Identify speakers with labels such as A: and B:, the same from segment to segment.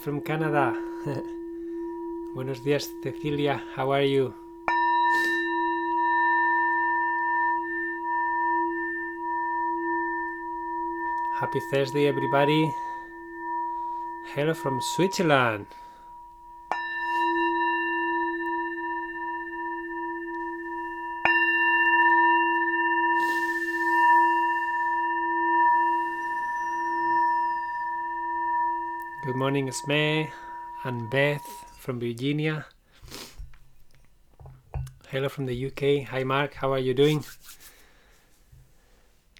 A: From Canada. Buenos días, Cecilia. How are you? Happy Thursday, everybody. Hello from Switzerland. Morning, Sme and Beth from Virginia. Hello from the UK. Hi, Mark. How are you doing?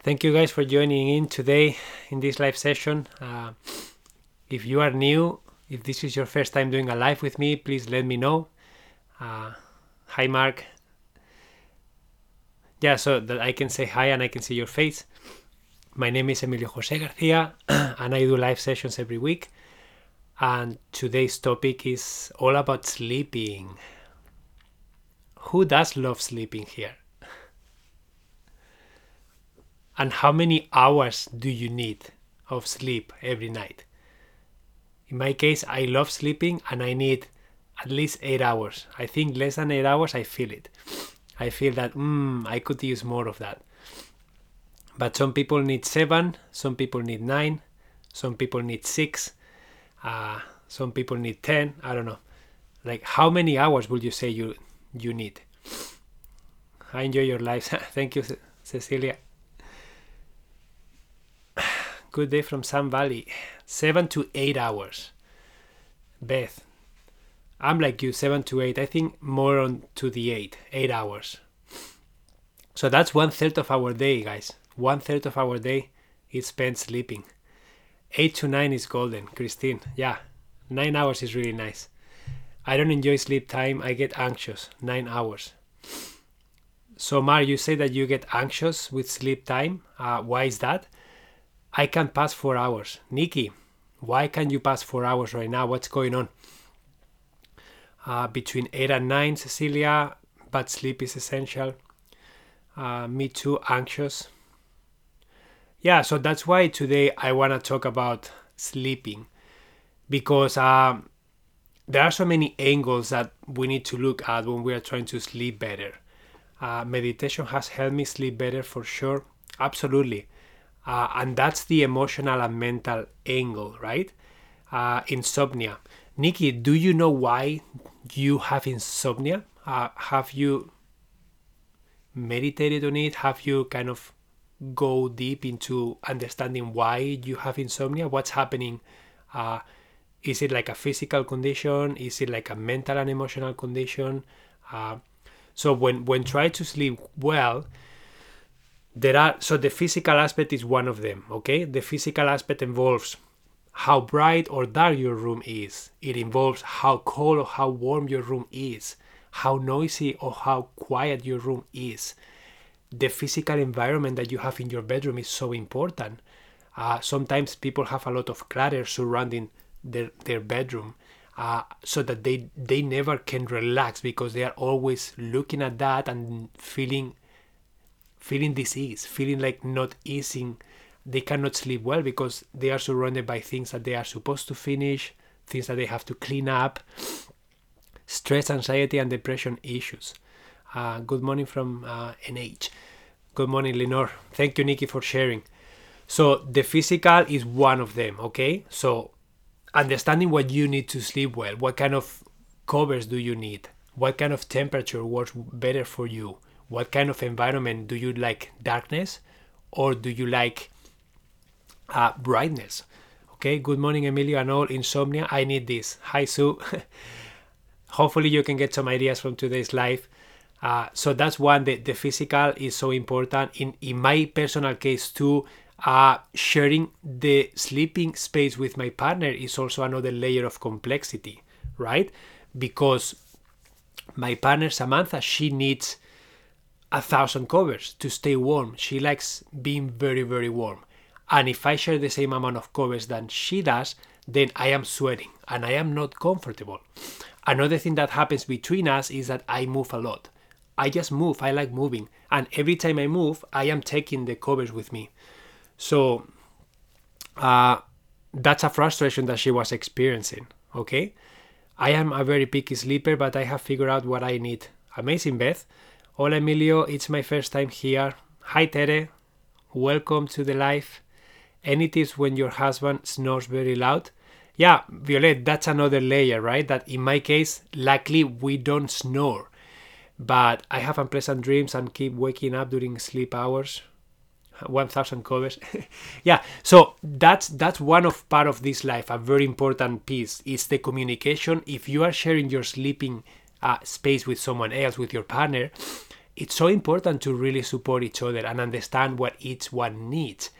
A: Thank you guys for joining in today in this live session. Uh, if you are new, if this is your first time doing a live with me, please let me know. Uh, hi, Mark. Yeah, so that I can say hi and I can see your face. My name is Emilio Jose Garcia, and I do live sessions every week. And today's topic is all about sleeping. Who does love sleeping here? And how many hours do you need of sleep every night? In my case, I love sleeping and I need at least eight hours. I think less than eight hours, I feel it. I feel that mm, I could use more of that. But some people need seven, some people need nine, some people need six, uh, some people need ten. I don't know. Like, how many hours would you say you you need? I enjoy your lives. Thank you, Cecilia. Good day from Sun Valley. Seven to eight hours. Beth, I'm like you, seven to eight. I think more on to the eight, eight hours. So that's one third of our day, guys. One third of our day is spent sleeping. Eight to nine is golden, Christine. Yeah, nine hours is really nice. I don't enjoy sleep time. I get anxious. Nine hours. So, Mar, you say that you get anxious with sleep time. Uh, why is that? I can pass four hours. Nikki, why can you pass four hours right now? What's going on? Uh, between eight and nine, Cecilia, but sleep is essential. Uh, me too, anxious. Yeah, so that's why today I want to talk about sleeping because um, there are so many angles that we need to look at when we are trying to sleep better. Uh, meditation has helped me sleep better for sure, absolutely. Uh, and that's the emotional and mental angle, right? Uh, insomnia. Nikki, do you know why you have insomnia? Uh, have you meditated on it? Have you kind of go deep into understanding why you have insomnia? What's happening? Uh, is it like a physical condition? Is it like a mental and emotional condition? Uh, so when when try to sleep well, there are so the physical aspect is one of them. Okay, the physical aspect involves how bright or dark your room is. It involves how cold or how warm your room is, how noisy or how quiet your room is. The physical environment that you have in your bedroom is so important. Uh, sometimes people have a lot of clutter surrounding their, their bedroom uh, so that they, they never can relax because they are always looking at that and feeling feeling disease, feeling like not easing they cannot sleep well because they are surrounded by things that they are supposed to finish, things that they have to clean up, stress, anxiety, and depression issues. Uh, good morning from uh, NH. Good morning, Lenore. Thank you, Nikki, for sharing. So, the physical is one of them, okay? So, understanding what you need to sleep well, what kind of covers do you need, what kind of temperature works better for you, what kind of environment do you like darkness or do you like uh, brightness. Okay, good morning, Emilio and all. Insomnia, I need this. Hi, Sue. Hopefully, you can get some ideas from today's live. Uh, so that's one. The, the physical is so important. In in my personal case too, uh, sharing the sleeping space with my partner is also another layer of complexity, right? Because my partner Samantha, she needs a thousand covers to stay warm. She likes being very very warm and if I share the same amount of covers than she does, then I am sweating and I am not comfortable. Another thing that happens between us is that I move a lot. I just move, I like moving, and every time I move, I am taking the covers with me. So, uh, that's a frustration that she was experiencing. Okay. I am a very picky sleeper, but I have figured out what I need. Amazing, Beth. Hola, Emilio. It's my first time here. Hi, Tere. Welcome to the live. Any tips when your husband snores very loud? Yeah, Violet, that's another layer, right? That in my case, luckily we don't snore. But I have unpleasant dreams and keep waking up during sleep hours. 1000 covers. Yeah so that's that's one of part of this life a very important piece is the communication. If you are sharing your sleeping uh, space with someone else with your partner it's so important to really support each other and understand what each one needs.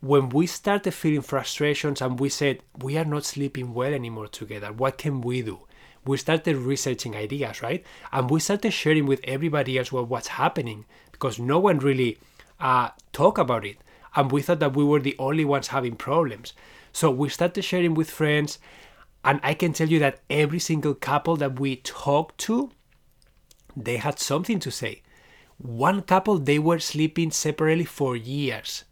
A: When we started feeling frustrations and we said we are not sleeping well anymore together. What can we do we started researching ideas right? And we started sharing with everybody else what, what's happening because no one really uh, about it. And we thought that we were the only ones having problems. So we started sharing with friends and i can tell you that every single couple that we talked to they had something to say. One couple they were sleeping separately for years.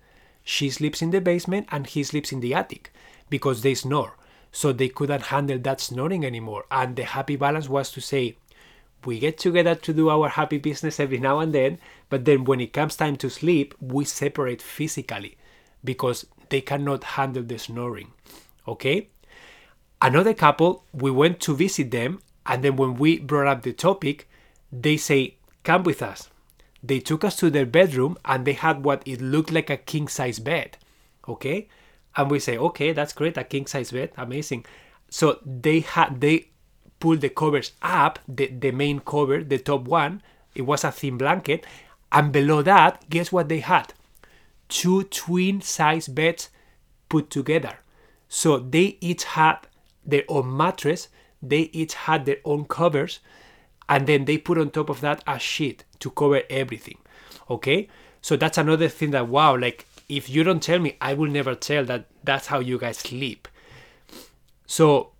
A: She sleeps in the basement and he sleeps in the attic because they snore. So they couldn't handle that snoring anymore. And the happy balance was to say, we get together to do our happy business every now and then, but then when it comes time to sleep, we separate physically because they cannot handle the snoring. Okay? Another couple, we went to visit them, and then when we brought up the topic, they say, Come with us they took us to their bedroom and they had what it looked like a king size bed. Okay? And we say, okay, that's great, a king size bed, amazing. So they had they pulled the covers up, the, the main cover, the top one, it was a thin blanket, and below that, guess what they had? Two twin size beds put together. So they each had their own mattress, they each had their own covers, and then they put on top of that a sheet to cover everything okay so that's another thing that wow like if you don't tell me i will never tell that that's how you guys sleep. So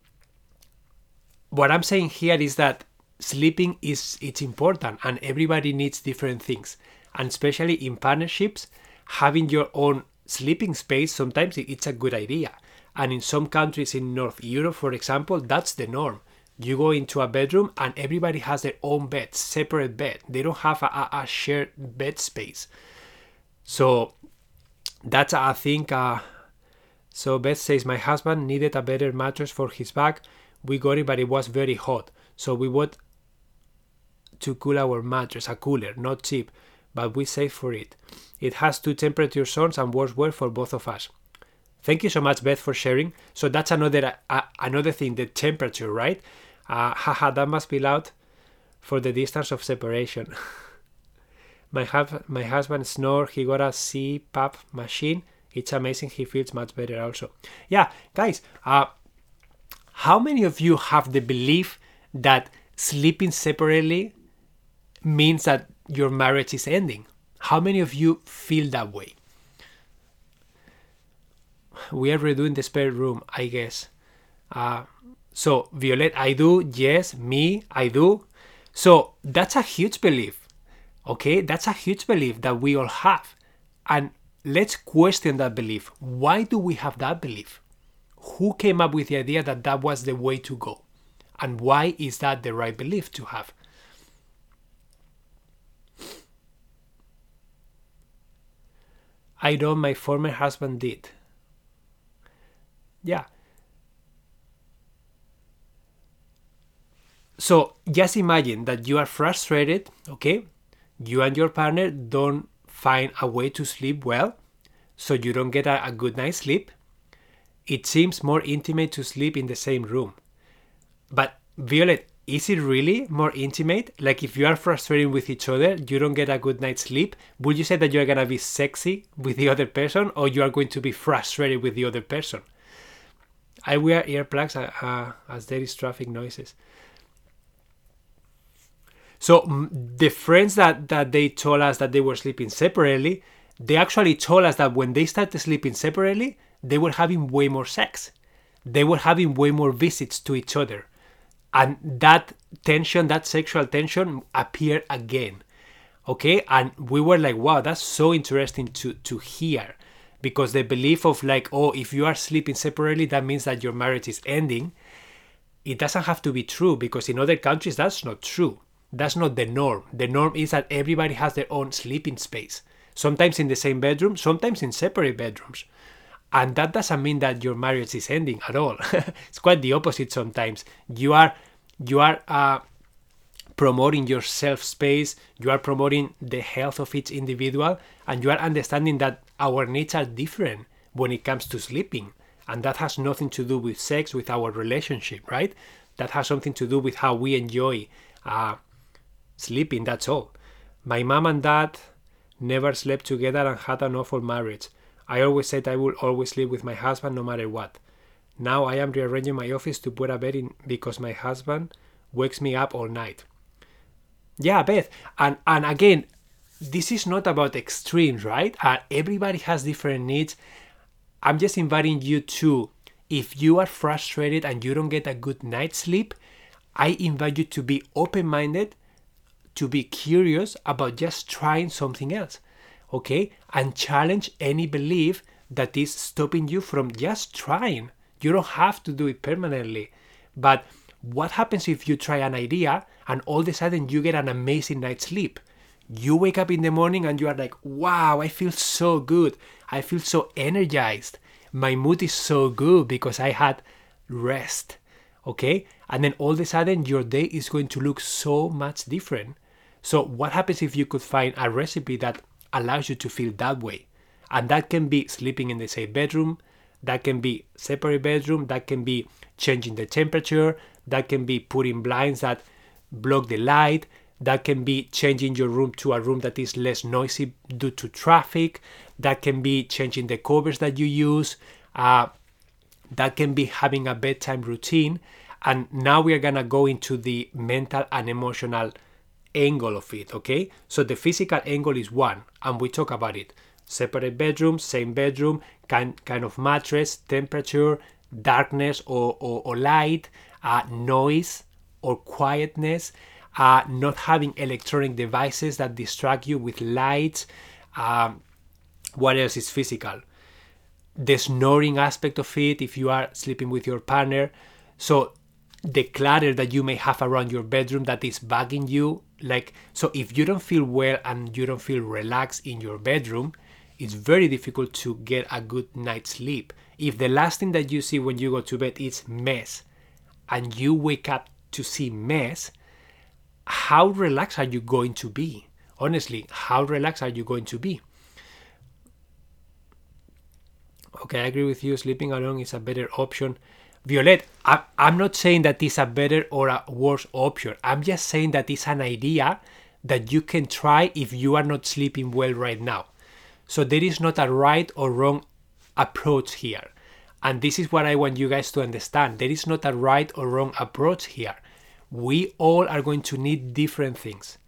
A: what i'm saying here is that sleeping is it's important and everybody needs different things. And especially in partnerships having your own sleeping space sometimes it's a good idea. And in some countries in north europe for example that's the norm. You go into a bedroom and everybody has their own bed separate bed. They don't have a, a shared bed space. So that's i think uh, so beth says my husband needed a better mattress for his back. We got it but it was very hot. So we bought to cool our mattress a cooler not cheap but we saved for it. It has two temperature zones and works well for both of us. Thank you so much beth for sharing. So that's another uh, another thing the temperature right? Uh, haha, that must be loud for the distance of separation. my, hub, my husband snore, he got a CPAP machine. It's amazing, he feels much better also. Yeah, guys, uh, how many of you have the belief that sleeping separately means that your marriage is ending? How many of you feel that way? We are redoing the spare room, I guess. Uh, so, Violet, I do. Yes, me, I do. So, that's a huge belief. Okay, that's a huge belief that we all have. And let's question that belief. Why do we have that belief? Who came up with the idea that that was the way to go? And why is that the right belief to have? I don't, my former husband did. Yeah, So just imagine that you are frustrated, okay? You and your partner don't find a way to sleep well, so you don't get a, a good night's sleep. It seems more intimate to sleep in the same room. But Violet, is it really more intimate? Like if you are frustrated with each other, you don't get a good night's sleep, would you say that you're gonna be sexy with the other person or you are going to be frustrated with the other person? I wear earplugs uh, uh, as there is traffic noises. So the friends that that they told us that they were sleeping separately, they actually told us that when they started sleeping separately, they were having way more sex. They were having way more visits to each other. And that tension, that sexual tension appeared again. Okay? And we were like, wow, that's so interesting to to hear. because the belief of like oh if you are sleeping separately that means that your marriage is ending it doesn't have to be true because in other countries that's not true that's not the norm. The norm is that everybody has their own sleeping space. Sometimes in the same bedroom sometimes in separate bedrooms. And that doesn't mean that your marriage is ending at all. It's quite the opposite sometimes. You are you are uh, promoting your self space, you are promoting the health of each individual, and you are understanding that our needs are different when it comes to sleeping. And that has nothing to do with sex, with our relationship, right? That has something to do with how we enjoy uh, sleeping, that's all. My mom and dad never slept together and had an awful marriage. I always said I would always sleep with my husband no matter what. Now I am rearranging my office to put a bed in because my husband wakes me up all night. Yeah, Beth. And and again, this is not about extremes, right? Uh, everybody has different needs. I'm just inviting you to, if you are frustrated and you don't get a good night's sleep, I invite you to be open minded, to be curious about just trying something else, okay? And challenge any belief that is stopping you from just trying. You don't have to do it permanently. But what happens if you try an idea and all of a sudden you get an amazing night's sleep? You wake up in the morning and you are like, wow, I feel so good. I feel so energized. My mood is so good because I had rest. Okay? And then all of a sudden your day is going to look so much different. So, what happens if you could find a recipe that allows you to feel that way? And that can be sleeping in the same bedroom, that can be separate bedroom, that can be changing the temperature, that can be putting blinds that block the light, that can be changing your room to a room that is less noisy due to traffic, that can be changing the covers that you use, uh, that can be having a bedtime routine. And now we are gonna go into the mental and emotional angle of it, okay? So the physical angle is one, and we talk about it. Separate bedroom, same bedroom, kind, kind of mattress, temperature, darkness or, or, or light, uh, noise or quietness, uh, not having electronic devices that distract you with lights. Um, what else is physical? The snoring aspect of it, if you are sleeping with your partner. So, the clutter that you may have around your bedroom that is bugging you. Like, so if you don't feel well and you don't feel relaxed in your bedroom, it's very difficult to get a good night's sleep. If the last thing that you see when you go to bed is mess, and you wake up to see mess, how relaxed are you going to be? Honestly, how relaxed are you going to be? Okay, I agree with you. Sleeping alone is a better option. Violet, I, I'm not saying that it's a better or a worse option. I'm just saying that it's an idea that you can try if you are not sleeping well right now. So there is not a right or wrong approach here. And this is what I want you guys to understand. There is not a right or wrong approach here. We all are going to need different things.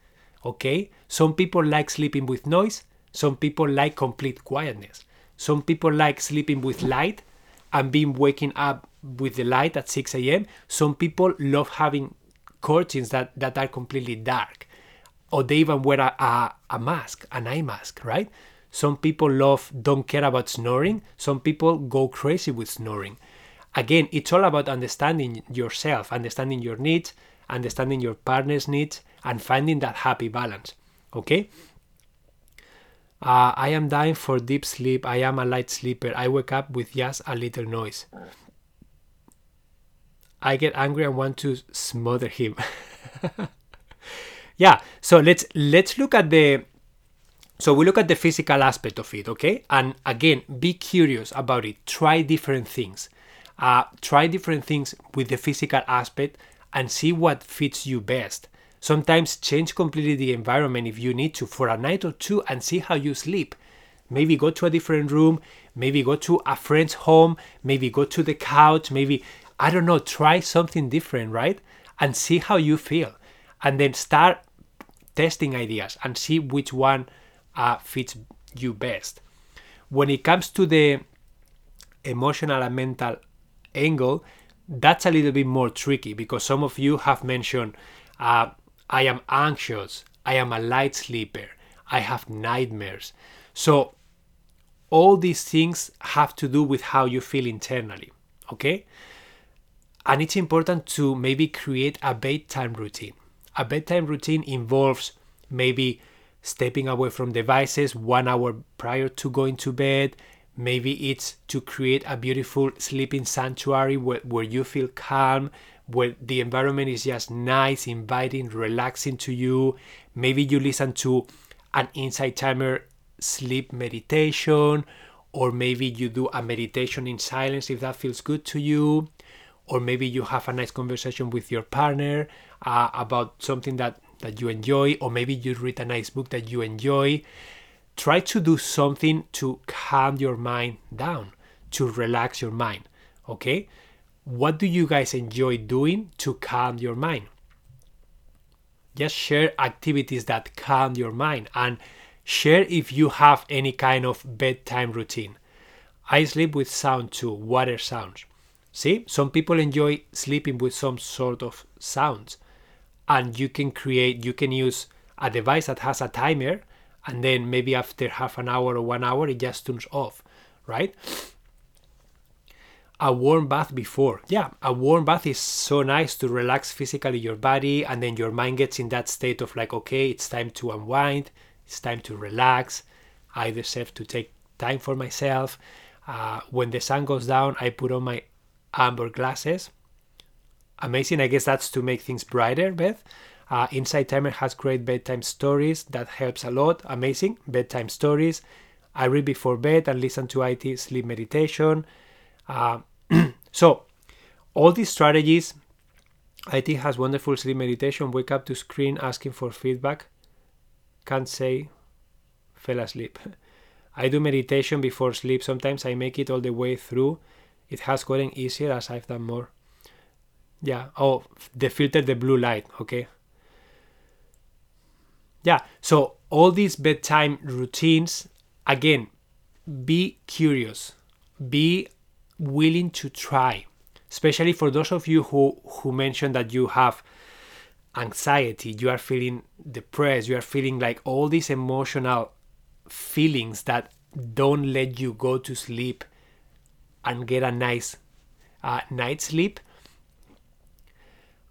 A: Okay? Some people like sleeping with noise, some people like complete quietness. Some people like sleeping with light and being waking up with the light at 6 a.m. Some people love having curtains that, that are completely dark. Or they even wear a, a, a mask, an eye mask, right? Some people love, don't care about snoring. Some people go crazy with snoring. Again, it's all about understanding yourself, understanding your needs, understanding your partner's needs, and finding that happy balance. Okay? Uh, I am dying for deep sleep. I am a light sleeper. I wake up with just a little noise. I get angry and want to smother him. yeah, so let's let's look at the so we look at the physical aspect of it, okay? And again, be curious about it. Try different things. Uh, try different things with the physical aspect and see what fits you best. Sometimes change completely the environment if you need to for a night or two and see how you sleep. Maybe go to a different room, maybe go to a friend's home, maybe go to the couch, maybe, I don't know, try something different, right? And see how you feel. And then start testing ideas and see which one uh, fits you best. When it comes to the emotional and mental angle, that's a little bit more tricky because some of you have mentioned uh, I am anxious, I am a light sleeper, I have nightmares. So, all these things have to do with how you feel internally. Okay? And it's important to maybe create a bedtime routine. A bedtime routine involves maybe stepping away from devices one hour prior to going to bed. Maybe it's to create a beautiful sleeping sanctuary where, where you feel calm, where the environment is just nice, inviting, relaxing to you. Maybe you listen to an insight timer sleep meditation, or maybe you do a meditation in silence if that feels good to you, or maybe you have a nice conversation with your partner uh, about something that that you enjoy, or maybe you read a nice book that you enjoy. Try to do something to calm your mind down, to relax your mind. Okay? What do you guys enjoy doing to calm your mind? Just share activities that calm your mind and share if you have any kind of bedtime routine. I sleep with sound too, water sounds. See, some people enjoy sleeping with some sort of sounds. And you can create you can use a device that has a timer and then maybe after half an hour or one hour it just turns off right? A warm bath before. Yeah a warm bath is so nice to relax physically your body and then your mind gets in that state of like okay it's time to unwind it's time to relax. I deserve to take time for myself. Uh, when the sun goes down i put on my amber glasses amazing. I guess that's to make things brighter, Beth. Uh, Insight Timer has great bedtime stories. That helps a lot. Amazing. Bedtime stories. I read before bed and listen to IT sleep meditation. Uh, so, all these strategies, IT has wonderful sleep meditation. Wake up to screen asking for feedback. Can't say, fell asleep. I do meditation before sleep. Sometimes I make it all the way through. It has gotten easier as I've done more. Yeah. Oh, the filter the blue light. Okay. Yeah. So all these bedtime routines, again, be curious, be willing to try. Especially for those of you who who mentioned that you have anxiety, you are feeling depressed, you are feeling like all these emotional feelings that don't let you go to sleep and get a nice uh, night sleep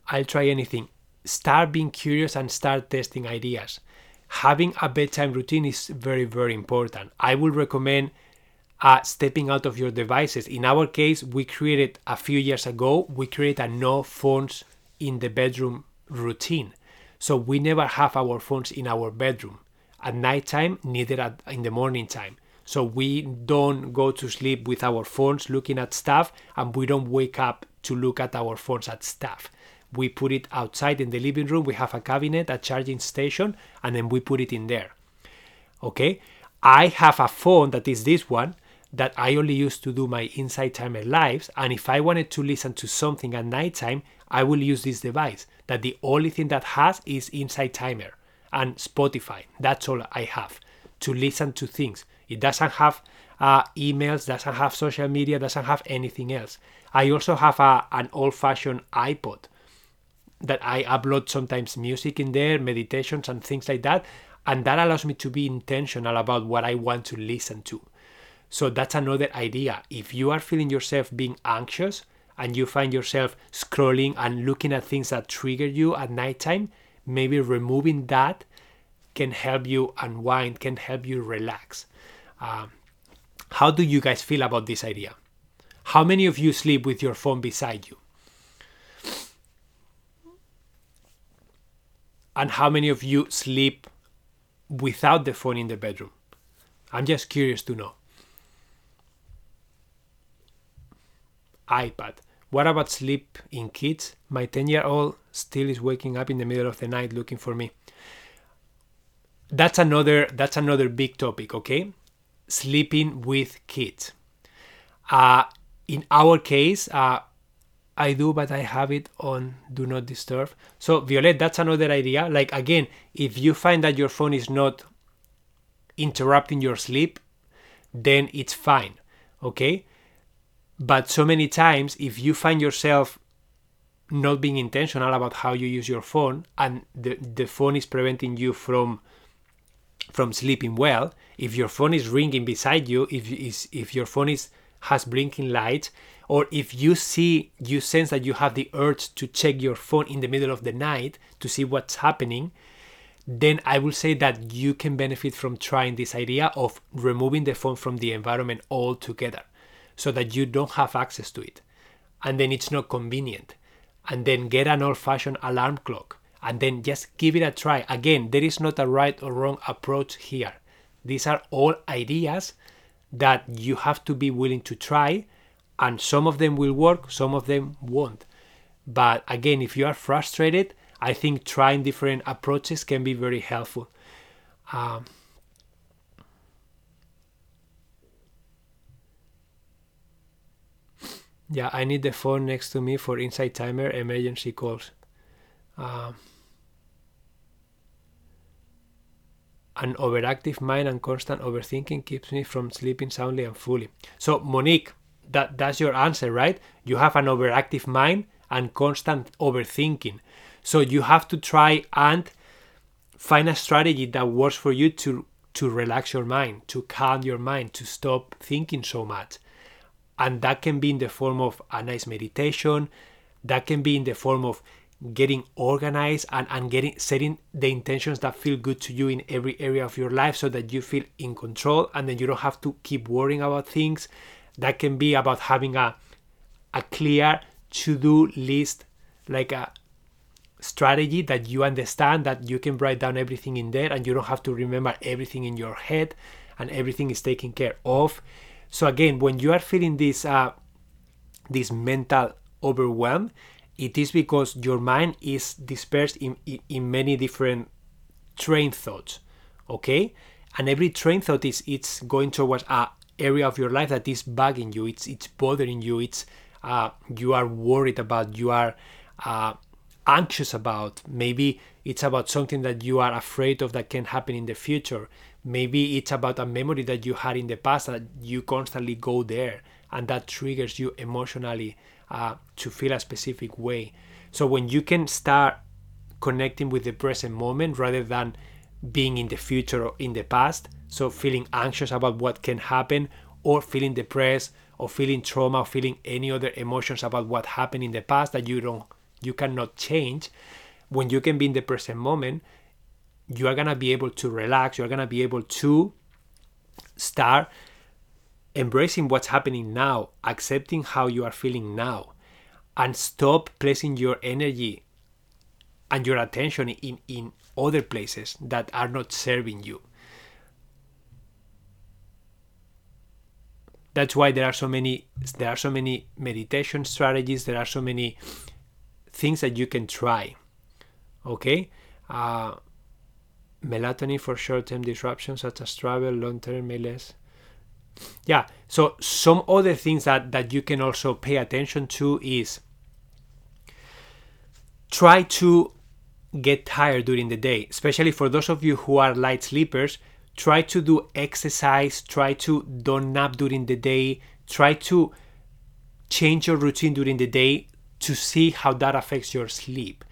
A: I'll try anything. Start being curious and start testing ideas. Having a bedtime routine is very, very important. I would recommend uh, stepping out of your devices. In our case, we created a few years ago, we created a no phones in the bedroom routine. So we never have our phones in our bedroom. At nighttime, neither at, in the morning time. So we don't go to sleep with our phones looking at stuff and we don't wake up to look at our phones at stuff. We put it outside in the living room. We have a cabinet a charging station and then we put it in there. Okay? I have a phone that is this one that i only use to do my Insight Timer lives and if i wanted to listen to something at nighttime i will use this device that the only thing that has is Insight Timer and spotify. That's all i have to listen to things it doesn't have uh, emails doesn't have social media doesn't have anything else i also have a, an old-fashioned ipod that I upload sometimes music in there, meditations and things like that. And that allows me to be intentional about what I want to listen to. So that's another idea. If you are feeling yourself being anxious and you find yourself scrolling and looking at things that trigger you at nighttime, maybe removing that can help you unwind, can help you relax. Um, how do you guys feel about this idea? How many of you sleep with your phone beside you? And how many of you sleep without the phone in the bedroom? I'm just curious to know. iPad. What about sleep in kids? My 10 year old still is waking up in the middle of the night looking for me. That's another that's another big topic, okay? Sleeping with kids. Uh, in our case, uh, I do, but I have it on do not disturb. So, Violet, that's another idea. Like, again, if you find that your phone is not interrupting your sleep, then it's fine. Okay? But so many times, if you find yourself not being intentional about how you use your phone and the, the phone is preventing you from from sleeping well if your phone is ringing beside you if is if your phone is has blinking lights or if you see you sense that you have the urge to check your phone in the middle of the night to see what's happening then i will say that you can benefit from trying this idea of removing the phone from the environment altogether so that you don't have access to it. And then it's not convenient. And then get an old fashioned alarm clock and then just give it a try. Again there is not a right or wrong approach here. These are all ideas that you have to be willing to try and some of them will work some of them won't. But again if you are frustrated i think trying different approaches can be very helpful. Um, yeah i need the phone next to me for Insight Timer emergency calls um, an overactive mind and constant overthinking keeps me from sleeping soundly and fully. So, Monique, that, that's your answer, right? You have an overactive mind and constant overthinking. So, you have to try and find a strategy that works for you to, to relax your mind, to calm your mind, to stop thinking so much. And that can be in the form of a nice meditation, that can be in the form of getting organized and, and getting setting the intentions that feel good to you in every area of your life so that you feel in control and then you don't have to keep worrying about things. That can be about having a a clear to-do list like a strategy that you understand that you can write down everything in there and you don't have to remember everything in your head and everything is taken care of. So again when you are feeling this uh this mental overwhelm it is because your mind is dispersed in, in, in many different train thoughts okay? And every train thought is it's going towards a area of your life that is bugging you. It's it's bothering you. It's uh, you are worried about you are uh, anxious about. Maybe it's about something that you are afraid of that can happen in the future. Maybe it's about a memory that you had in the past that you constantly go there and that triggers you emotionally uh, to feel a specific way. So when you can start connecting with the present moment rather than being in the future or in the past, so feeling anxious about what can happen or feeling depressed or feeling trauma or feeling any other emotions about what happened in the past that you don't you cannot change when you can be in the present moment you are going to be able to relax you're going to be able to start embracing what's happening now, accepting how you are feeling now, and stop placing your energy and your attention in, in other places that are not serving you. That's why there are so many there are so many meditation strategies, there are so many things that you can try. Okay? Uh, melatonin for short-term disruptions such as travel, long-term less yeah so some other things that that you can also pay attention to is try to get tired during the day. Especially for those of you who are light sleepers try to do exercise try to don't nap during the day try to change your routine during the day to see how that affects your sleep.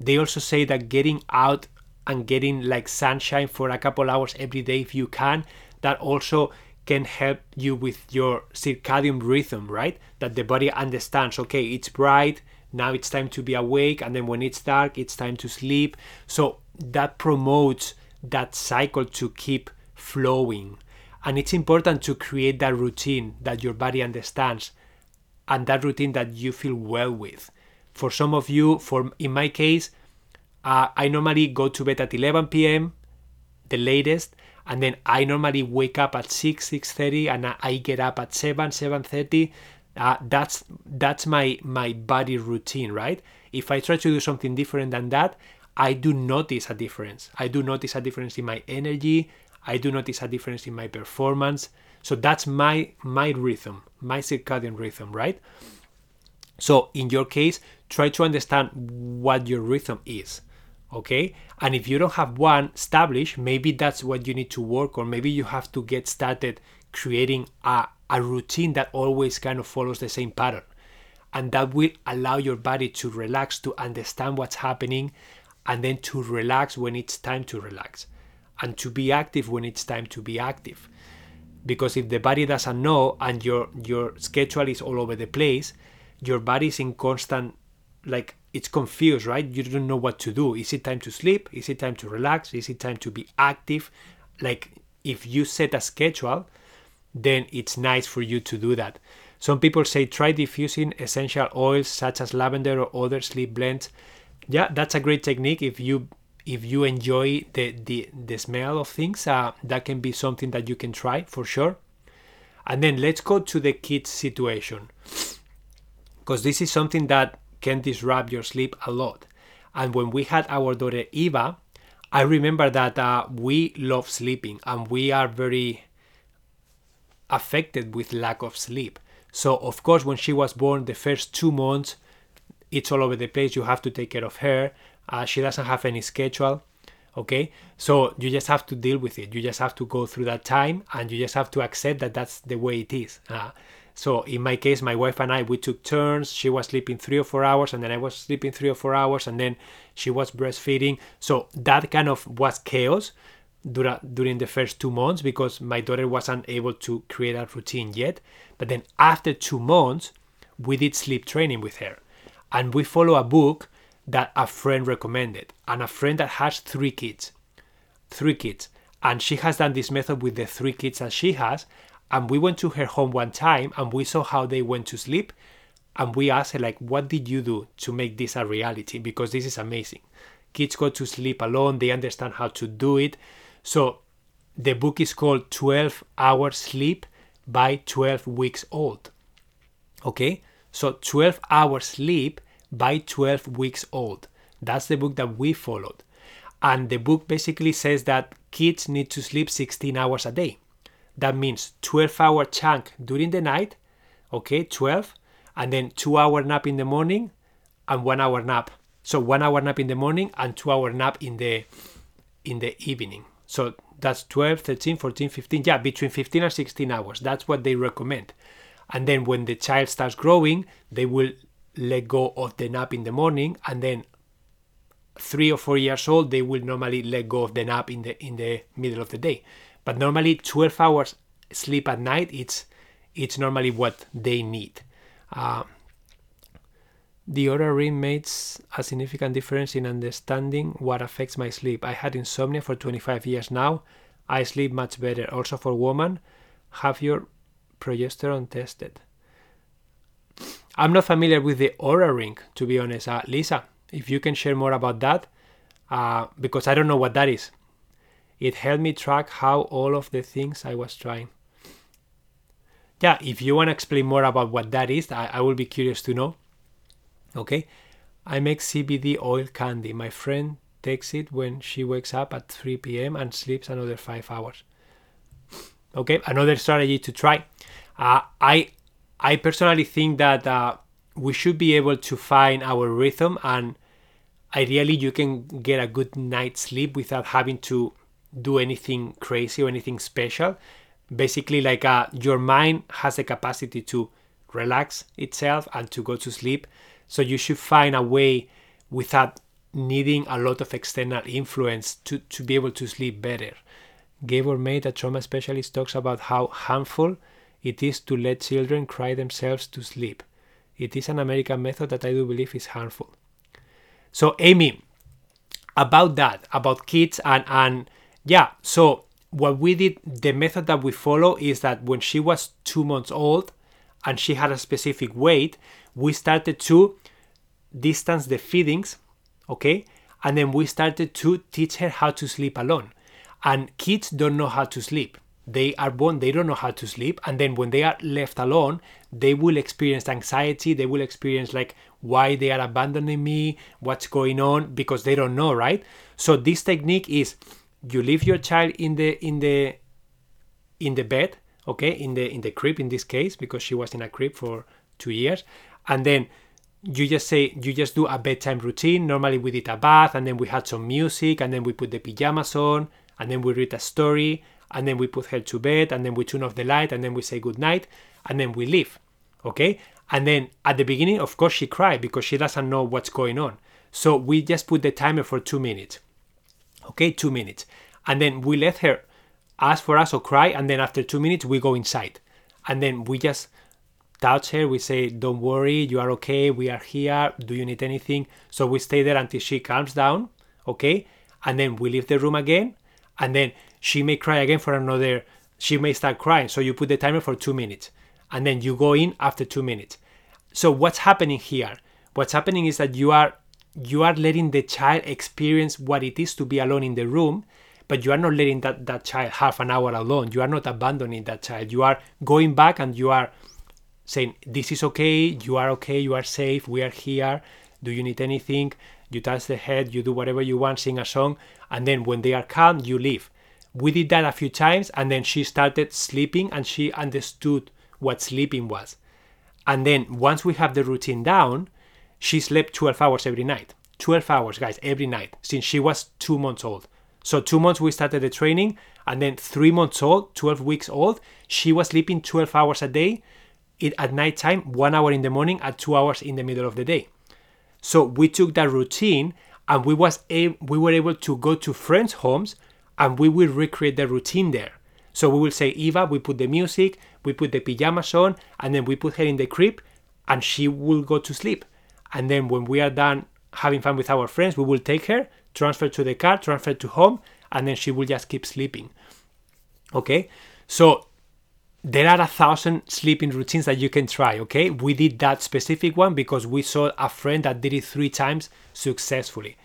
A: They also say that getting out and getting like sunshine for a couple hours every day if you can that also can help you with your circadian rhythm, right? That the body understands, okay, it's bright, now it's time to be awake, and then when it's dark, it's time to sleep. So that promotes that cycle to keep flowing. And it's important to create that routine that your body understands and that routine that you feel well with. For some of you, for in my case, uh, I normally go to bed at 11 p.m. the latest and then I normally wake up at 6 6:30 and I get up at 7 7:30 uh, that's that's my my body routine right? If I try to do something different than that I do notice a difference. I do notice a difference in my energy. I do notice a difference in my performance. So that's my my rhythm my circadian rhythm right? So in your case try to understand what your rhythm is okay? And if you don't have one established maybe that's what you need to work on. Maybe you have to get started creating a, a routine that always kind of follows the same pattern. And that will allow your body to relax to understand what's happening and then to relax when it's time to relax and to be active when it's time to be active. Because if the body doesn't know and your your schedule is all over the place your body is in constant like it's confused right? You don't know what to do. Is it time to sleep? Is it time to relax? Is it time to be active? Like if you set a schedule then it's nice for you to do that. Some people say try diffusing essential oils such as lavender or other sleep blends. Yeah that's a great technique if you if you enjoy the the, the smell of things. Uh, that can be something that you can try for sure. And then let's go to the kids situation because this is something that can disrupt your sleep a lot. And when we had our daughter eva i remember that uh, we love sleeping and we are very affected with lack of sleep. So of course when she was born the first two months it's all over the place. You have to take care of her. Uh, she doesn't have any schedule okay? So you just have to deal with it. You just have to go through that time and you just have to accept that that's the way it is. Uh, so in my case my wife and i we took turns. She was sleeping three or four hours and then i was sleeping three or four hours and then she was breastfeeding. So that kind of was chaos during the first two months because my daughter wasn't able to create a routine yet. But then after two months we did sleep training with her and we follow a book that a friend recommended and a friend that has three kids three kids. And she has done this method with the three kids that she has and we went to her home one time and we saw how they went to sleep and we asked her like what did you do to make this a reality because this is amazing kids go to sleep alone they understand how to do it so the book is called 12 hours sleep by 12 weeks old okay so 12 hours sleep by 12 weeks old. That's the book that we followed. And the book basically says that kids need to sleep 16 hours a day. That means 12 hour chunk during the night, okay, 12, and then 2 hour nap in the morning and 1 hour nap. So 1 hour nap in the morning and 2 hour nap in the in the evening. So that's 12, 13, 14, 15, yeah, between 15 and 16 hours. That's what they recommend. And then when the child starts growing, they will let go of the nap in the morning and then three or four years old they will normally let go of the nap in the in the middle of the day but normally 12 hours sleep at night it's it's normally what they need uh, the Oura ring makes a significant difference in understanding what affects my sleep. I had insomnia for 25 years now. I sleep much better. Also for women, have your progesterone tested. I'm not familiar with the Oura ring, to be honest. Uh, Lisa, if you can share more about that, uh, because I don't know what that is. It helped me track how all of the things I was trying. Yeah, if you want to explain more about what that is, I, I will be curious to know. Okay, I make CBD oil candy. My friend takes it when she wakes up at 3 p.m. and sleeps another five hours. Okay, another strategy to try. Uh, I I personally think that uh, we should be able to find our rhythm and ideally you can get a good night's sleep without having to do anything crazy or anything special basically like uh, your mind has the capacity to relax itself and to go to sleep so you should find a way without needing a lot of external influence to, to be able to sleep better Gabor Mate, a trauma specialist, talks about how harmful it is to let children cry themselves to sleep. It is an American method that I do believe is harmful. So, Amy, about that, about kids, and, and yeah, so what we did, the method that we follow is that when she was two months old and she had a specific weight, we started to distance the feedings, okay? And then we started to teach her how to sleep alone. And kids don't know how to sleep they are born they don't know how to sleep and then when they are left alone they will experience anxiety they will experience like why they are abandoning me what's going on because they don't know right so this technique is you leave your child in the in the in the bed okay in the in the crib in this case because she was in a crib for two years and then you just say you just do a bedtime routine. Normally we did a bath and then we had some music and then we put the pajamas on and then we read a story and then we put her to bed and then we turn off the light and then we say good night and then we leave okay? And then at the beginning of course she cried because she doesn't know what's going on. So we just put the timer for two minutes okay two minutes. And then we let her ask for us or cry and then after two minutes we go inside. And then we just touch her we say don't worry you are okay we are here do you need anything? So we stay there until she calms down okay? And then we leave the room again and then she may cry again for another she may start crying. So you put the timer for two minutes and then you go in after two minutes. So what's happening here? What's happening is that you are you are letting the child experience what it is to be alone in the room but you are not letting that, that child half an hour alone. You are not abandoning that child. You are going back and you are saying this is okay. You are okay. You are safe. We are here. Do you need anything? You touch the head. You do whatever you want sing a song. And then when they are calm you leave. We did that a few times and then she started sleeping and she understood what sleeping was. And then once we have the routine down she slept 12 hours every night. 12 hours guys every night since she was two months old. So two months we started the training and then three months old 12 weeks old she was sleeping 12 hours a day it at night time one hour in the morning at two hours in the middle of the day. So we took that routine and we was a, we were able to go to friends homes and we will recreate the routine there. So we will say eva we put the music we put the pajamas on and then we put her in the crib and she will go to sleep and then when we are done having fun with our friends we will take her transfer to the car transfer to home and then she will just keep sleeping. Okay? So there are a thousand sleeping routines that you can try okay? We did that specific one because we saw a friend that did it three times successfully.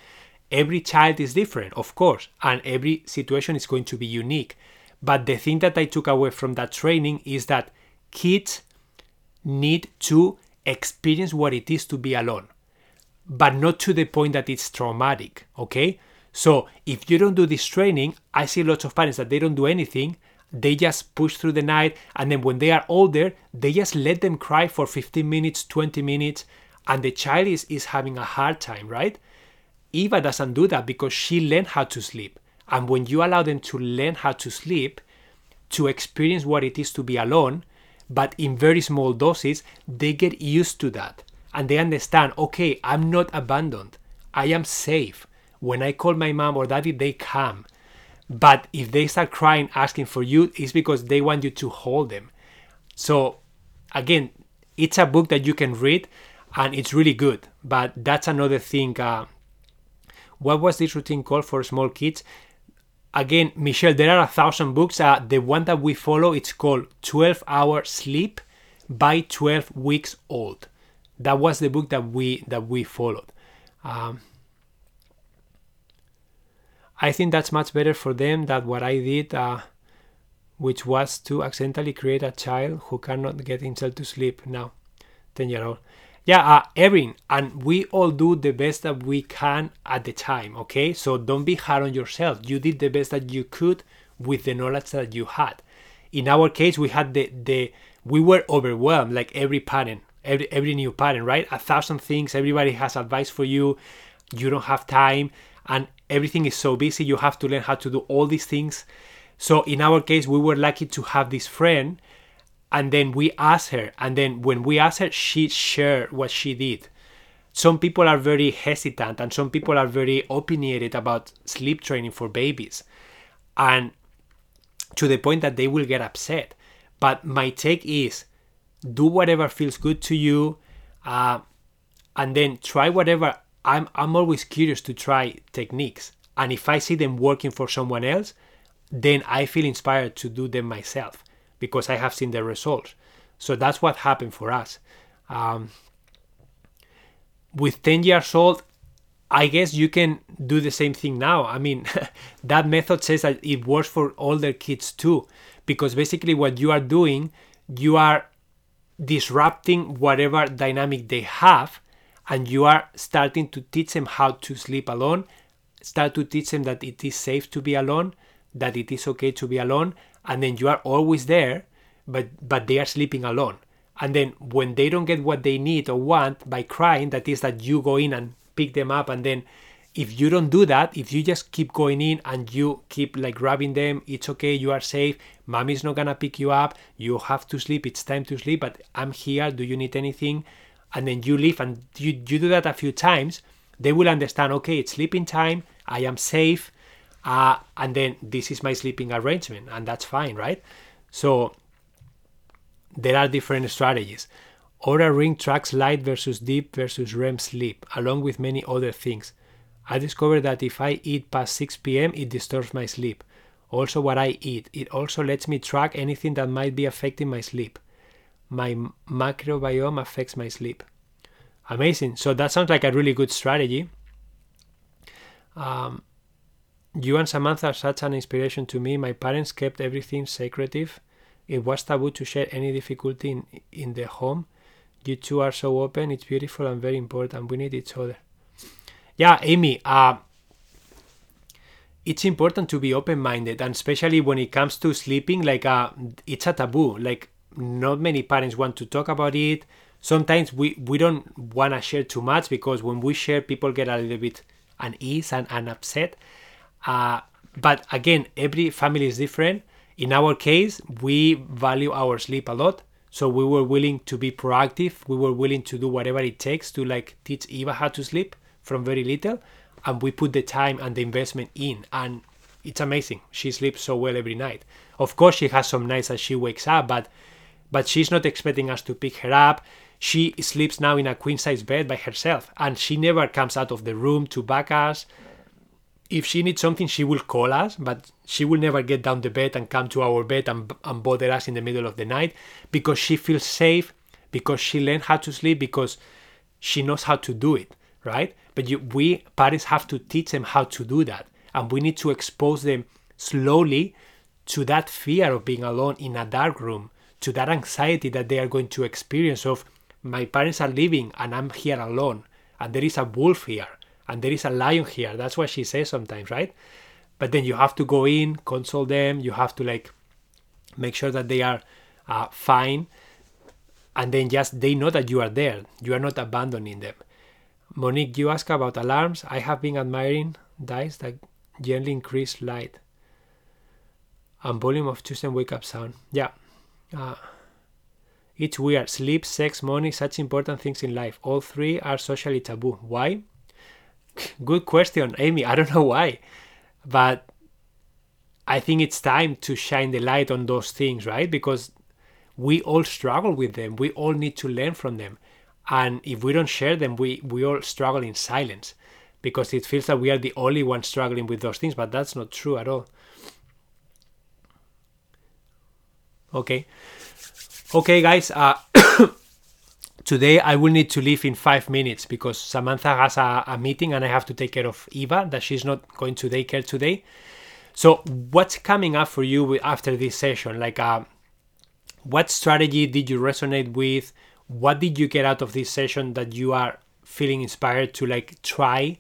A: Every child is different of course and every situation is going to be unique. But the thing that i took away from that training is that kids need to experience what it is to be alone but not to the point that it's traumatic okay? So if you don't do this training i see lots of parents that they don't do anything they just push through the night and then when they are older they just let them cry for 15 minutes 20 minutes and the child is, is having a hard time right? Eva doesn't do that because she learned how to sleep and when you allow them to learn how to sleep to experience what it is to be alone but in very small doses they get used to that. And they understand okay i'm not abandoned. I am safe. When i call my mom or daddy they come. But if they start crying asking for you it's because they want you to hold them. So again it's a book that you can read and it's really good. But that's another thing uh, what was this routine called for small kids again michelle there are a thousand books. Uh, the one that we follow it's called 12 hour sleep by 12 weeks old. That was the book that we that we followed. Um, I think that's much better for them than what I did, uh, which was to accidentally create a child who cannot get himself to sleep now, 10 year old. Yeah, uh, Erin, and we all do the best that we can at the time, okay? So don't be hard on yourself. You did the best that you could with the knowledge that you had. In our case, we had the, the we were overwhelmed, like every parent, every, every new parent, right? A thousand things, everybody has advice for you, you don't have time, and everything is so busy you have to learn how to do all these things so in our case we were lucky to have this friend and then we asked her and then when we asked her she shared what she did. Some people are very hesitant and some people are very opinionated about sleep training for babies and to the point that they will get upset. But my take is do whatever feels good to you uh, and then try whatever. I'm I'm always curious to try techniques, and if I see them working for someone else, then I feel inspired to do them myself because I have seen the results. So that's what happened for us. Um, with 10 years old, I guess you can do the same thing now. I mean, that method says that it works for older kids too, because basically what you are doing, you are disrupting whatever dynamic they have and you are starting to teach them how to sleep alone, start to teach them that it is safe to be alone, that it is okay to be alone, and then you are always there, but but they are sleeping alone. And then when they don't get what they need or want by crying, that is that you go in and pick them up and then if you don't do that, if you just keep going in and you keep like grabbing them, it's okay, you are safe, mommy's not gonna pick you up, you have to sleep, it's time to sleep, but I'm here, do you need anything? and then you leave and you, you do that a few times, they will understand okay, it's sleeping time, I am safe, uh, and then this is my sleeping arrangement and that's fine right so there are different strategies Oura Ring tracks light versus deep versus REM sleep, along with many other things. I discovered that if I eat past 6 pm, it disturbs my sleep. Also, what I eat. It also lets me track anything that might be affecting my sleep. My microbiome affects my sleep. Amazing. So, that sounds like a really good strategy. Um, you and Samantha are such an inspiration to me. My parents kept everything secretive. It was taboo to share any difficulty in, in the home you two are so open. It's beautiful and very important. We need each other. Yeah, Amy. Uh, it's important to be open-minded, and especially when it comes to sleeping. Like, uh, it's a taboo. Like, not many parents want to talk about it. Sometimes we we don't want to share too much because when we share, people get a little bit unease and, and upset. Uh, but again, every family is different. In our case, we value our sleep a lot so we were willing to be proactive. We were willing to do whatever it takes to like teach Eva how to sleep from very little. And we put the time and the investment in. And it's amazing. She sleeps so well every night. Of course, she has some nights that she wakes up, but but she's not expecting us to pick her up. She sleeps now in a queen size bed by herself, and she never comes out of the room to back us if she needs something, she will call us, but she will never get down the bed and come to our bed and, and bother us in the middle of the night because she feels safe, because she learned how to sleep, because she knows how to do it, right? But you, we parents have to teach them how to do that, and we need to expose them slowly to that fear of being alone in a dark room, to that anxiety that they are going to experience of my parents are leaving and I'm here alone, and there is a wolf here and there is a lion here. That's what she says sometimes, right? But then you have to go in, console them. You have to like make sure that they are uh, fine, and then just they know that you are there. You are not abandoning them. Monique, you ask about alarms. I have been admiring dice that gently increase light and volume of and wake up sound. Yeah. Uh, it's weird. Sleep, sex, money, such important things in life. All three are socially taboo. Why? Good question, Amy. I don't know why, but I think it's time to shine the light on those things, right? Because we all struggle with them. We all need to learn from them. And if we don't share them, we, we all struggle in silence because it feels that we are the only ones struggling with those things, but that's not true at all. Okay. Okay, guys. Uh, today I will need to leave in five minutes because Samantha has a, a, meeting and I have to take care of Eva that she's not going to daycare today. So what's coming up for you after this session? Like, uh, what strategy did you resonate with? What did you get out of this session that you are feeling inspired to like try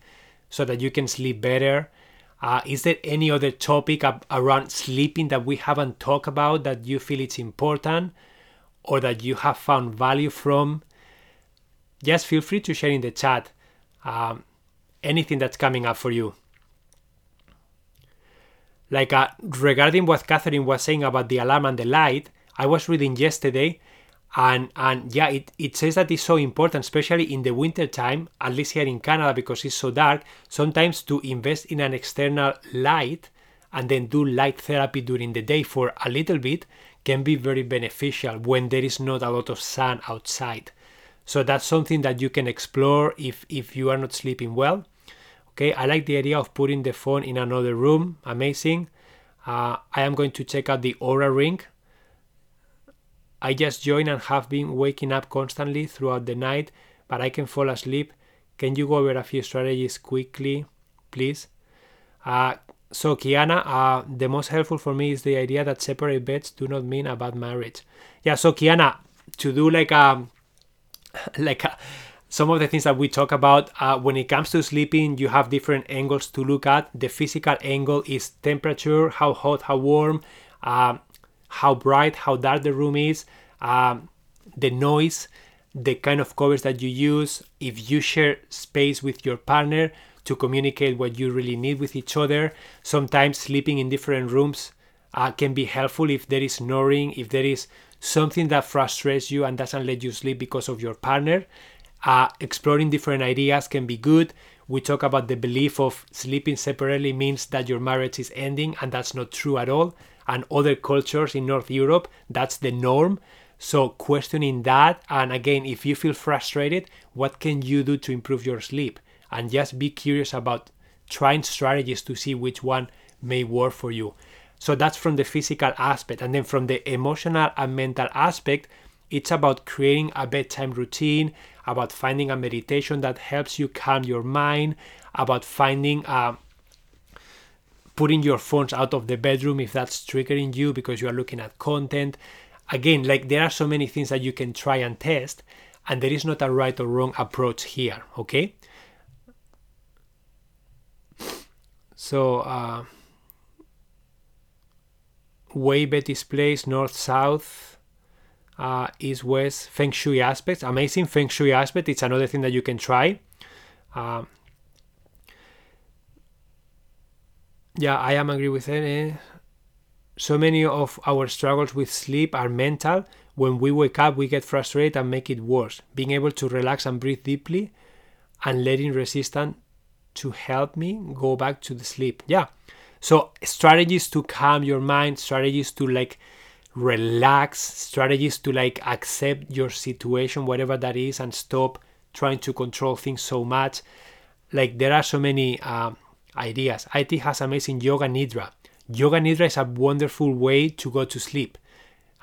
A: so that you can sleep better? Uh, is there any other topic around sleeping that we haven't talked about that you feel it's important or that you have found value from? Just feel free to share in the chat um, anything that's coming up for you. Like uh, regarding what Catherine was saying about the alarm and the light, I was reading yesterday and and yeah it, it says that it's so important especially in the winter time at least here in canada because it's so dark sometimes to invest in an external light and then do light therapy during the day for a little bit can be very beneficial when there is not a lot of sun outside so that's something that you can explore if if you are not sleeping well. Okay i like the idea of putting the phone in another room. Amazing. Uh, i am going to check out the Oura ring. I just joined and have been waking up constantly throughout the night but i can fall asleep. Can you go over a few strategies quickly please? Uh, so kiana uh, the most helpful for me is the idea that separate beds do not mean a bad marriage. Yeah so kiana to do like a um, like uh, some of the things that we talk about uh, when it comes to sleeping you have different angles to look at. The physical angle is temperature how hot how warm uh, how bright how dark the room is um, the noise the kind of covers that you use. If you share space with your partner to communicate what you really need with each other sometimes sleeping in different rooms uh, can be helpful if there is snoring if there is something that frustrates you and doesn't let you sleep because of your partner, Uh, exploring different ideas can be good. We talk about the belief of sleeping separately means that your marriage is ending, and that's not true at all. And other cultures in North Europe, that's the norm. So, questioning that, and again, if you feel frustrated, what can you do to improve your sleep? And just be curious about trying strategies to see which one may work for you. So, that's from the physical aspect. And then from the emotional and mental aspect, it's about creating a bedtime routine, about finding a meditation that helps you calm your mind, about finding uh, putting your phones out of the bedroom if that's triggering you because you are looking at content. Again, like there are so many things that you can try and test, and there is not a right or wrong approach here, okay? So, uh, way Betty's place, north south, uh, east west feng shui aspects. Amazing feng shui aspect it's another thing that you can try. Um, yeah i am agree with it eh? so many of our struggles with sleep are mental. When we wake up we get frustrated and make it worse. Being able to relax and breathe deeply and letting resistance to help me go back to the sleep. Yeah so strategies to calm your mind strategies to like relax strategies to like accept your situation whatever that is and stop trying to control things so much. Like there are so many uh, ideas. It has amazing yoga nidra. Yoga nidra is a wonderful way to go to sleep.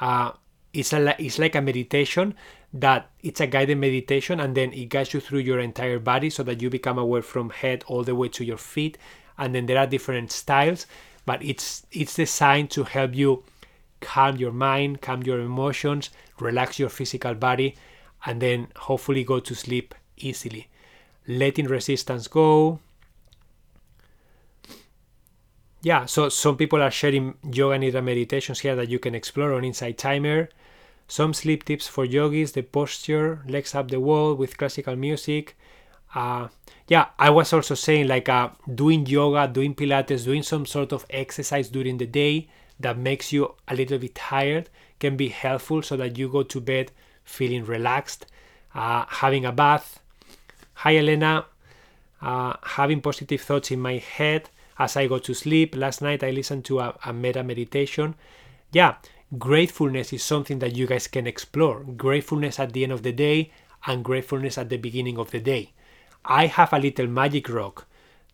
A: Uh, it's a it's like a meditation that it's a guided meditation and then it guides you through your entire body so that you become aware from head all the way to your feet and then there are different styles but it's it's designed to help you calm your mind, calm your emotions, relax your physical body, and then hopefully go to sleep easily. Letting resistance go. Yeah, so some people are sharing yoga nidra meditations here that you can explore on Insight Timer. Some sleep tips for yogis, the posture, legs up the wall with classical music. Uh, yeah, I was also saying like uh, doing yoga, doing Pilates, doing some sort of exercise during the day that makes you a little bit tired can be helpful so that you go to bed feeling relaxed, uh, having a bath. Hi, Elena. Uh, having positive thoughts in my head as I go to sleep. Last night I listened to a, a metta meditation. Yeah, gratefulness is something that you guys can explore. Gratefulness at the end of the day and gratefulness at the beginning of the day. I have a little magic rock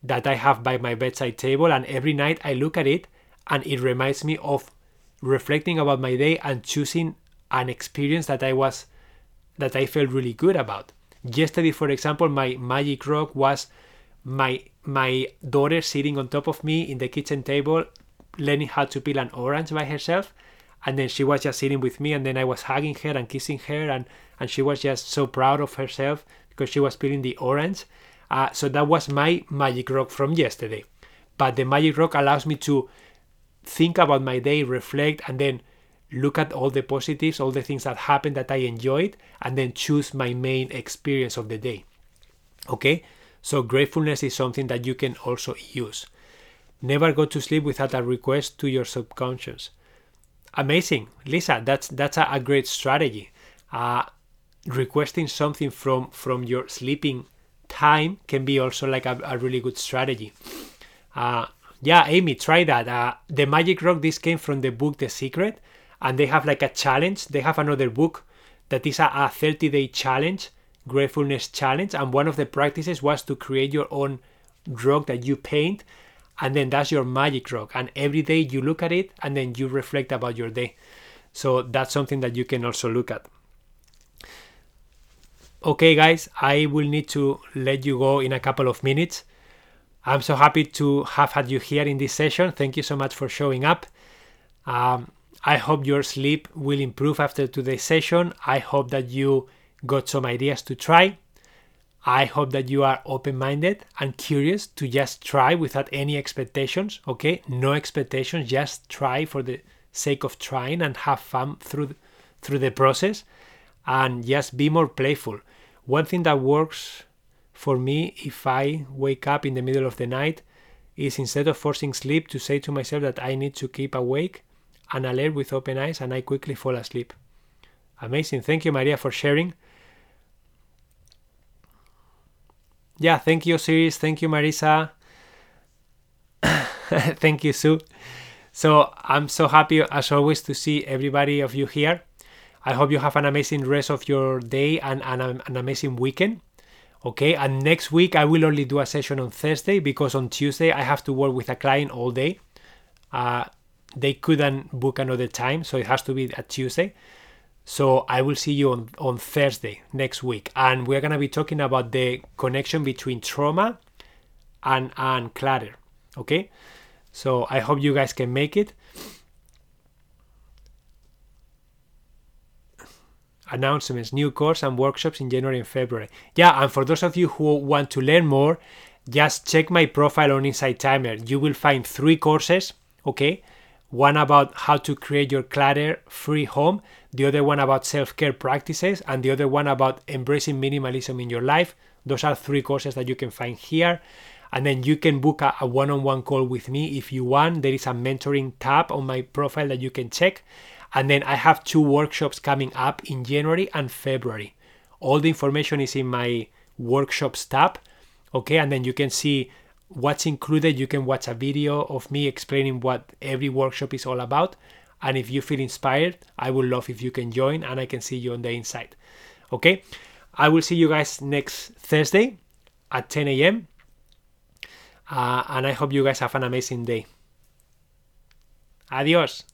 A: that I have by my bedside table, and every night I look at it and it reminds me of reflecting about my day and choosing an experience that I was that I felt really good about. Yesterday, for example, my magic rock was my my daughter sitting on top of me in the kitchen table, learning how to peel an orange by herself, and then she was just sitting with me, and then I was hugging her and kissing her, and and she was just so proud of herself because she was peeling the orange. Uh, so that was my magic rock from yesterday. But the magic rock allows me to think about my day, reflect, and then look at all the positives, all the things that happened that I enjoyed, and then choose my main experience of the day. Okay? So, gratefulness is something that you can also use. Never go to sleep without a request to your subconscious. Amazing, Lisa. That's that's a, a great strategy. Uh, requesting something from from your sleeping time can be also like a, a really good strategy. Uh, yeah, Amy, try that. Uh, the Magic Rock, this came from the book The Secret, and they have like a challenge. They have another book that is a, a 30 day challenge, gratefulness challenge, and one of the practices was to create your own rock that you paint, and then that's your magic rock. And every day you look at it, and then you reflect about your day. So that's something that you can also look at. Okay, guys, I will need to let you go in a couple of minutes. I'm so happy to have had you here in this session. Thank you so much for showing up. Um, I hope your sleep will improve after today's session. I hope that you got some ideas to try. I hope that you are open minded and curious to just try without any expectations. Okay, no expectations, just try for the sake of trying and have fun through through the process and just be more playful. One thing that works for me if I wake up in the middle of the night is instead of forcing sleep to say to myself that I need to keep awake and alert with open eyes and I quickly fall asleep. Amazing. Thank you, Maria, for sharing. yeah, thank you, Siris. Thank you, Marisa. thank you, Sue. So I'm so happy as always to see everybody of you here. I hope you have an amazing rest of your day and, and an amazing weekend. Okay, and next week I will only do a session on Thursday because on Tuesday I have to work with a client all day. Uh, they couldn't book another time, so it has to be a Tuesday. So I will see you on, on Thursday next week. And we're gonna be talking about the connection between trauma and, and clutter. Okay? So I hope you guys can make it. Announcements, new course and workshops in January and February. Yeah, and for those of you who want to learn more, just check my profile on Insight Timer. You will find three courses, okay? One about how to create your clutter free home, the other one about self care practices, and the other one about embracing minimalism in your life. Those are three courses that you can find here and then you can book a, one-on-one call with me if you want there is a mentoring tab on my profile that you can check and then i have two workshops coming up in january and february. All the information is in my workshops tab okay? And then you can see what's included. You can watch a video of me explaining what every workshop is all about. And if you feel inspired i would love if you can join and i can see you on the inside okay? I will see you guys next thursday at 10 a.m uh, and I hope you guys have an amazing day. Adios.